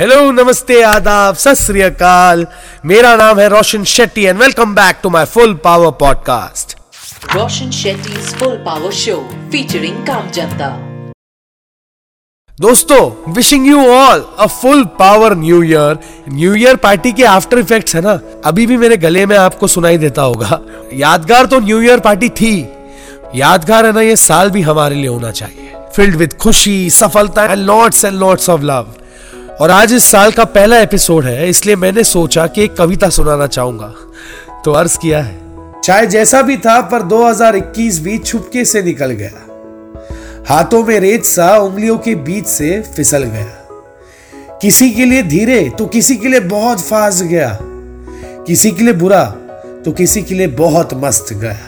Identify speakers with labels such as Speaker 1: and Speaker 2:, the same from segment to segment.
Speaker 1: Hello नमस्ते आदाब सत मेरा नाम है Roshan Shetty and welcome back to my full power podcast
Speaker 2: Roshan Shetty Full Power Show featuring Kam Janta.
Speaker 1: दोस्तों wishing you all a full power new year new year party के after effects है ना? अभी भी मेरे गले में आपको सुनाई देता होगा। यादगार तो न्यू ईयर पार्टी थी। यादगार है ना ये साल भी हमारे लिए होना चाहिए। फिल्ड विद खुशी सफलता and lots and lots of love और आज इस साल का पहला एपिसोड है, इसलिए मैंने सोचा कि एक कविता सुनाना चाहूँगा। तो अर्ज़ किया है। चाहे जैसा भी था, पर 2021 भी छुपके से निकल गया। हाथों में रेत सा, उंगलियों के बीच से फिसल गया। किसी के लिए धीरे तो किसी के लिए बहुत फास्ट गया। किसी के लिए बुरा तो किसी के लिए बहुत मस्त गया।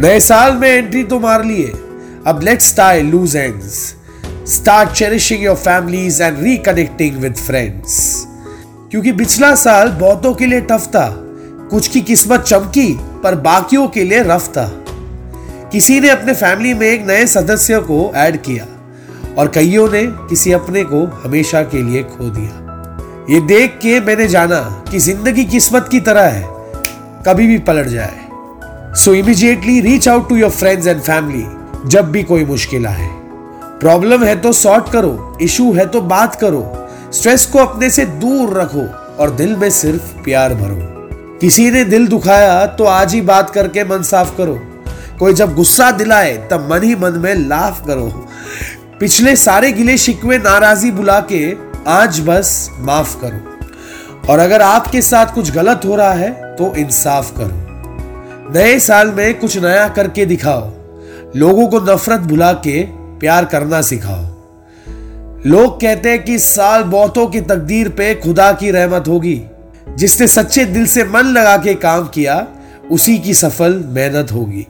Speaker 1: नए साल में एंट्री तो मार लिए। अब let's tie loose ends start cherishing your families and reconnecting with friends क्योंकि पिछला साल बहुतों के लिए टफ था। कुछ की किस्मत चमकी, पर बाकियों के लिए रफ था। किसी ने अपने फैमिली में एक नए सदस्य को ऐड किया, और कईयों ने किसी अपने को हमेशा के लिए खो दिया। ये देख के मैंने जाना कि ज़िंदगी किस्मत की तरह है, कभी भी पलट जाए। So immediately reach out to your friends and family जब भी कोई मुश्किल आए। प्रॉब्लम है तो सॉर्ट करो इशू है तो बात करो स्ट्रेस को अपने से दूर रखो और दिल में सिर्फ़ प्यार भरो। किसी ने दिल दुखाया तो आज ही बात करके मन साफ़ करो। कोई जब गुस्सा दिलाए तब मन ही मन में लाफ करो। पिछले सारे गिले शिकवे नाराजी बुला के आज बस माफ़ करो। और अगर आपके साथ कुछ गलत हो रहा है तो इंसाफ करो। नए साल में कुछ नया करके दिखाओ। लोगों को नफरत भुला के प्यार करना सिखाओ। लोग कहते हैं कि साल बहुतों की तकदीर पे खुदा की रहमत होगी। जिसने सच्चे दिल से मन लगा के काम किया, उसी की सफल मेहनत होगी।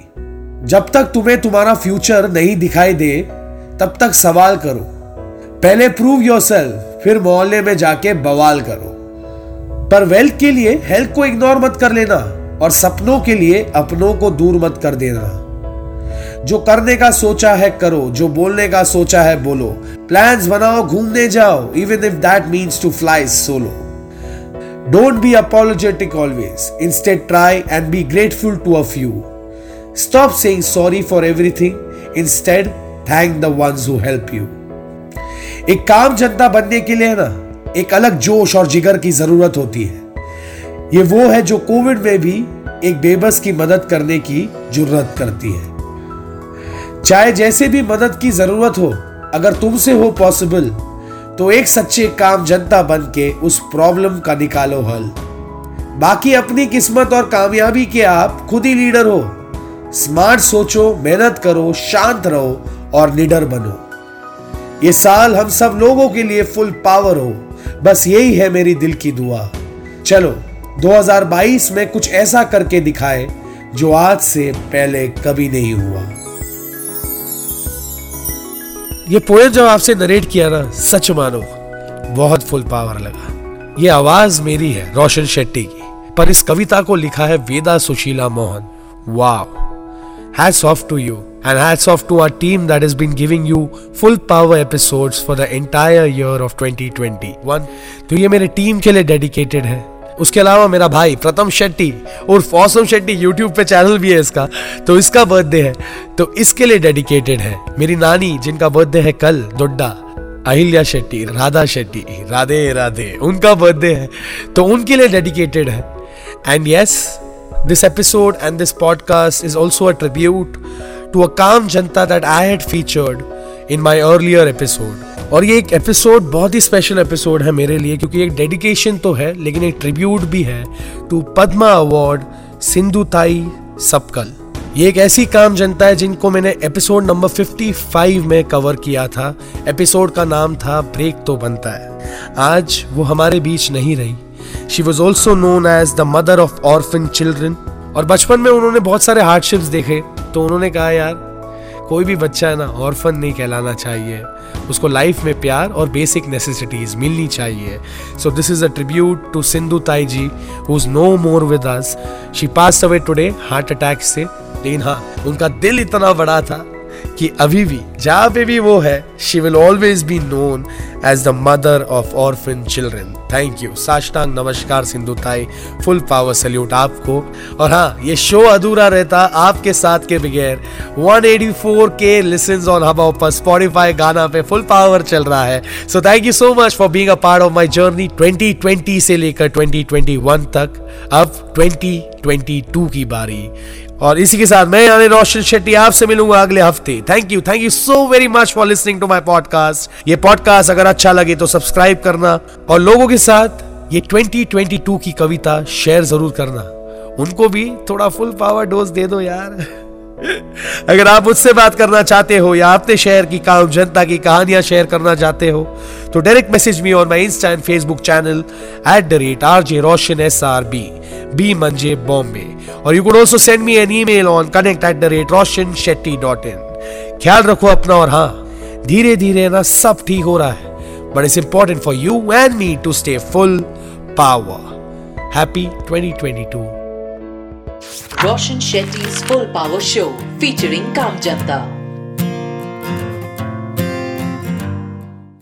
Speaker 1: जब तक तुम्हें तुम्हारा फ्यूचर नहीं दिखाई दे, तब तक सवाल करो। पहले प्रूव योर फिर मोहल्ले में जाके बवाल करो। पर वेल्थ के लिए, हेल्थ को इग्नोर मत कर लेना और सपनों के लिए अपनों को दूर मत कर देना। जो करने का सोचा है करो जो बोलने का सोचा है बोलो प्लान्स बनाओ घूमने जाओ even if that means to fly solo Don't be apologetic always. Instead, try and be grateful to a few. Stop saying sorry for everything. Instead, thank the ones who help you. एक काम जनता बनने के लिए ना एक अलग जोश और जिगर की ज़रूरत होती है ये वो है जो कोविड में भी एक बेबस की मदद करने की ज़रूरत करती है चाहे जैसे भी मदद की ज़रूरत हो, अगर तुमसे हो पॉसिबल तो एक सच्चे काम जनता बन के उस प्रॉब्लम का निकालो हल। बाकी अपनी किस्मत और कामयाबी के आप खुद ही लीडर हो। स्मार्ट सोचो, मेहनत करो, शांत रहो और निडर बनो। ये साल हम सब लोगों के लिए फुल पावर हो। बस यही है मेरी दिल की दुआ। चलो 2022 में कुछ ऐसा करके दिखाए जो आज से पहले कभी नहीं हुआ। ये पोएम जब आपसे नरेट किया ना, सच मानो, बहुत फुल पावर लगा। ये आवाज़ मेरी है, रोशन शेट्टी की, पर इस कविता को लिखा है Veda Sushila Mohan. Wow hats off to you and hats off to our team that has been giving you full power episodes for the entire year of 2021 तो ये मेरे टीम के लिए डेडिकेटेड है। उसके अलावा मेरा भाई प्रथम शेट्टी और फौसम शेट्टी यूट्यूब पे चैनल भी है इसका। तो इसका बर्थडे है। तो इसके लिए डेडिकेटेड है। मेरी नानी, जिनका बर्थडे है कल, दोड्डा, अहिल्या शेट्टी, राधा शेट्टी, राधे राधे, उनका बर्थडे है। तो उनके लिए डेडिकेटेड है। And yes this episode and this podcast is also a tribute to a Kam Janta that I had featured in my earlier episode और ये एक एपिसोड बहुत ही स्पेशल एपिसोड है मेरे लिए, क्योंकि एक डेडिकेशन तो है, लेकिन एक ट्रिब्यूट भी है टू पद्मा अवार्ड सिंधु ताई सबकल ये एक ऐसी काम जनता है जिनको मैंने एपिसोड नंबर 55 में कवर किया था। एपिसोड का नाम था ब्रेक तो बनता है। आज वो हमारे बीच नहीं रही। She was also known as the mother of orphan children और बचपन में उन्होंने बहुत सारे हार्डशिप्स देखे तो उन्होंने कहा, यार कोई भी बच्चा है ना ऑर्फन नहीं कहलाना चाहिए। उसको लाइफ में प्यार और बेसिक नेसेसिटीज मिलनी चाहिए। So this is a tribute to Sindhu Tai ji who is no more with us she passed away today heart attack से। लेकिन हाँ उनका दिल इतना बड़ा था। कि अभी भी, जहाँ पे भी वो है she will always be known as the mother of orphan children thank you साष्टांग नमस्कार सिंधु ताई. फुल पावर सल्यूट आपको. और हाँ ये शो अधूरा रहता आपके साथ के बगैर. 184 के लिसंस ऑन हब पर स्पॉटिफाई गाना पे फुल पावर चल रहा है. So thank you so much for being a part of my journey 2020 से लेकर 2021 तक. अब 2022 की बारी. और इसी के साथ मैं यानी रोशन शेट्टी आपसे मिलूँगा अगले हफ़्ते। Thank you thank you so very much for listening to my podcast ये पॉडकास्ट अगर अच्छा लगे तो सब्सक्राइब करना और लोगों के साथ ये 2022 की कविता शेयर ज़रूर करना। उनको भी थोड़ा फुल पावर डोज दे दो यार। अगर आप मुझसे बात करना चाहते हो या अपने शहर की काम जनता की कहानियाँ शेयर करना चाहते हो तो direct message me on my insta and Facebook channel at the rate R J Roshan S R B B मंजे बॉम्बे और you could also send me an email on connect at the rate Roshan Shetty dot in ख्याल रखो अपना और हाँ धीरे धीरे ना सब ठीक हो रहा है but it's important for you and me to stay full power happy 2022
Speaker 2: Roshan Shetty's Full Power Show featuring Kam Janta.